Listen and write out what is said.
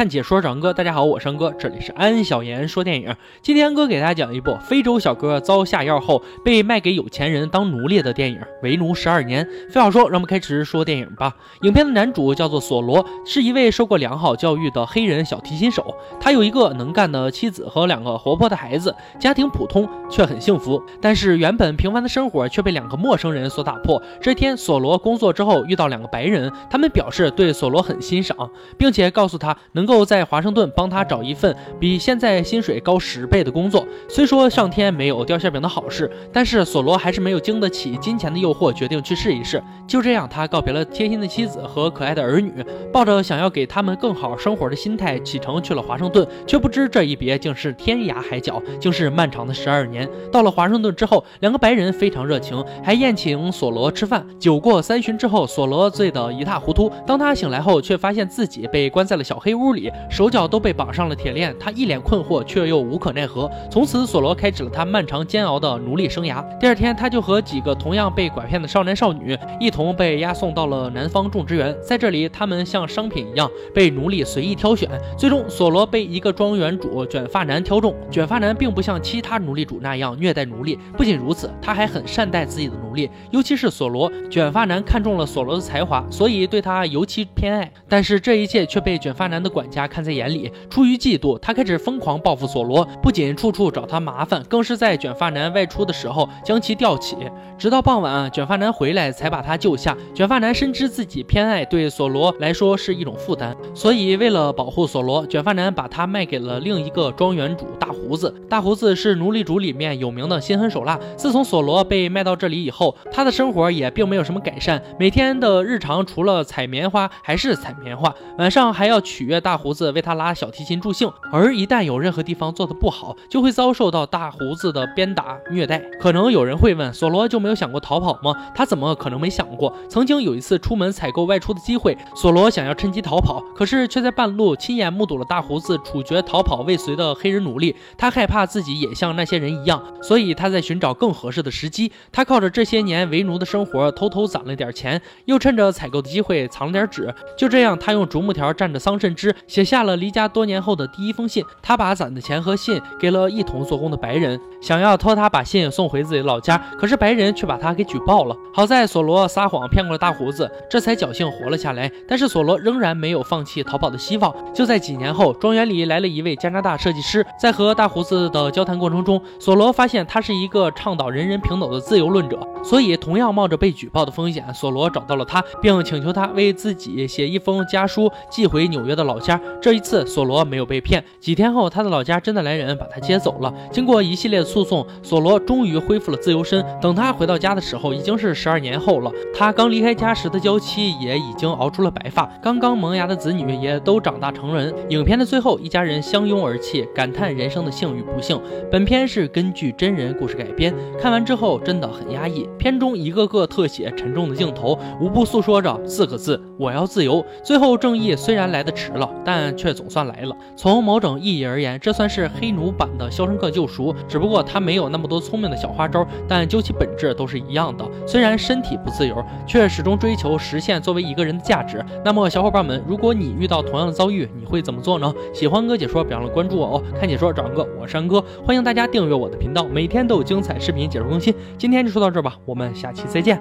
看解说，长哥，大家好，我是安哥，这里是安小言说电影。今天哥给大家讲一部非洲小哥遭下药后被卖给有钱人当奴隶的电影《为奴十二年》。废话说，让我们开始说电影吧。影片的男主叫做索罗，是一位受过良好教育的黑人小提琴手。他有一个能干的妻子和两个活泼的孩子，家庭普通却很幸福。但是原本平凡的生活却被两个陌生人所打破。这天，索罗工作之后遇到两个白人，他们表示对索罗很欣赏，并且告诉他能。能够在华盛顿帮他找一份比现在薪水高十倍的工作。虽说上天没有掉馅饼的好事，但是索罗还是没有经得起金钱的诱惑，决定去试一试。就这样，他告别了贴心的妻子和可爱的儿女，抱着想要给他们更好生活的心态启程去了华盛顿。却不知这一别竟是天涯海角，竟是漫长的十二年。到了华盛顿之后，两个白人非常热情，还宴请索罗吃饭。酒过三巡之后，索罗醉得一塌糊涂。当他醒来后，却发现自己被关在了小黑屋。里手脚都被绑上了铁链，他一脸困惑，却又无可奈何。从此，索罗开始了他漫长煎熬的奴隶生涯。第二天，他就和几个同样被拐骗的少男少女一同被押送到了南方种植园。在这里，他们像商品一样被奴隶随意挑选。最终，索罗被一个庄园主卷发男挑中。卷发男并不像其他奴隶主那样虐待奴隶，不仅如此，他还很善待自己的奴隶，尤其是索罗。卷发男看中了索罗的才华，所以对他尤其偏爱。但是这一切却被卷发男的管。管家看在眼里，出于嫉妒，他开始疯狂报复索罗，不仅处处找他麻烦，更是在卷发男外出的时候将其吊起，直到傍晚，卷发男回来才把他救下。卷发男深知自己偏爱对索罗来说是一种负担，所以为了保护索罗，卷发男把他卖给了另一个庄园主大胡子。大胡子是奴隶主里面有名的心狠手辣。自从索罗被卖到这里以后，他的生活也并没有什么改善，每天的日常除了采棉花还是采棉花，晚上还要取悦大。大胡子为他拉小提琴助兴，而一旦有任何地方做的不好，就会遭受到大胡子的鞭打虐待。可能有人会问，索罗就没有想过逃跑吗？他怎么可能没想过？曾经有一次出门采购外出的机会，索罗想要趁机逃跑，可是却在半路亲眼目睹了大胡子处决逃跑未遂的黑人奴隶。他害怕自己也像那些人一样，所以他在寻找更合适的时机。他靠着这些年为奴的生活，偷偷攒了点钱，又趁着采购的机会藏了点纸。就这样，他用竹木条蘸着桑葚汁。写下了离家多年后的第一封信。他把攒的钱和信给了一同做工的白人，想要托他把信送回自己老家。可是白人却把他给举报了。好在索罗撒谎骗过了大胡子，这才侥幸活了下来。但是索罗仍然没有放弃逃跑的希望。就在几年后，庄园里来了一位加拿大设计师，在和大胡子的交谈过程中，索罗发现他是一个倡导人人平等的自由论者，所以同样冒着被举报的风险，索罗找到了他，并请求他为自己写一封家书寄回纽约的老家。这一次，索罗没有被骗。几天后，他的老家真的来人把他接走了。经过一系列的诉讼，索罗终于恢复了自由身。等他回到家的时候，已经是十二年后了。他刚离开家时的娇妻也已经熬出了白发，刚刚萌芽的子女也都长大成人。影片的最后，一家人相拥而泣，感叹人生的幸与不幸。本片是根据真人故事改编，看完之后真的很压抑。片中一个个特写、沉重的镜头，无不诉说着四个字：我要自由。最后，正义虽然来得迟了。但却总算来了。从某种意义而言，这算是黑奴版的《肖申克救赎》，只不过他没有那么多聪明的小花招，但究其本质都是一样的。虽然身体不自由，却始终追求实现作为一个人的价值。那么，小伙伴们，如果你遇到同样的遭遇，你会怎么做呢？喜欢哥解说，别忘了关注我哦！看解说找哥，我是安哥，欢迎大家订阅我的频道，每天都有精彩视频解说更新。今天就说到这儿吧，我们下期再见。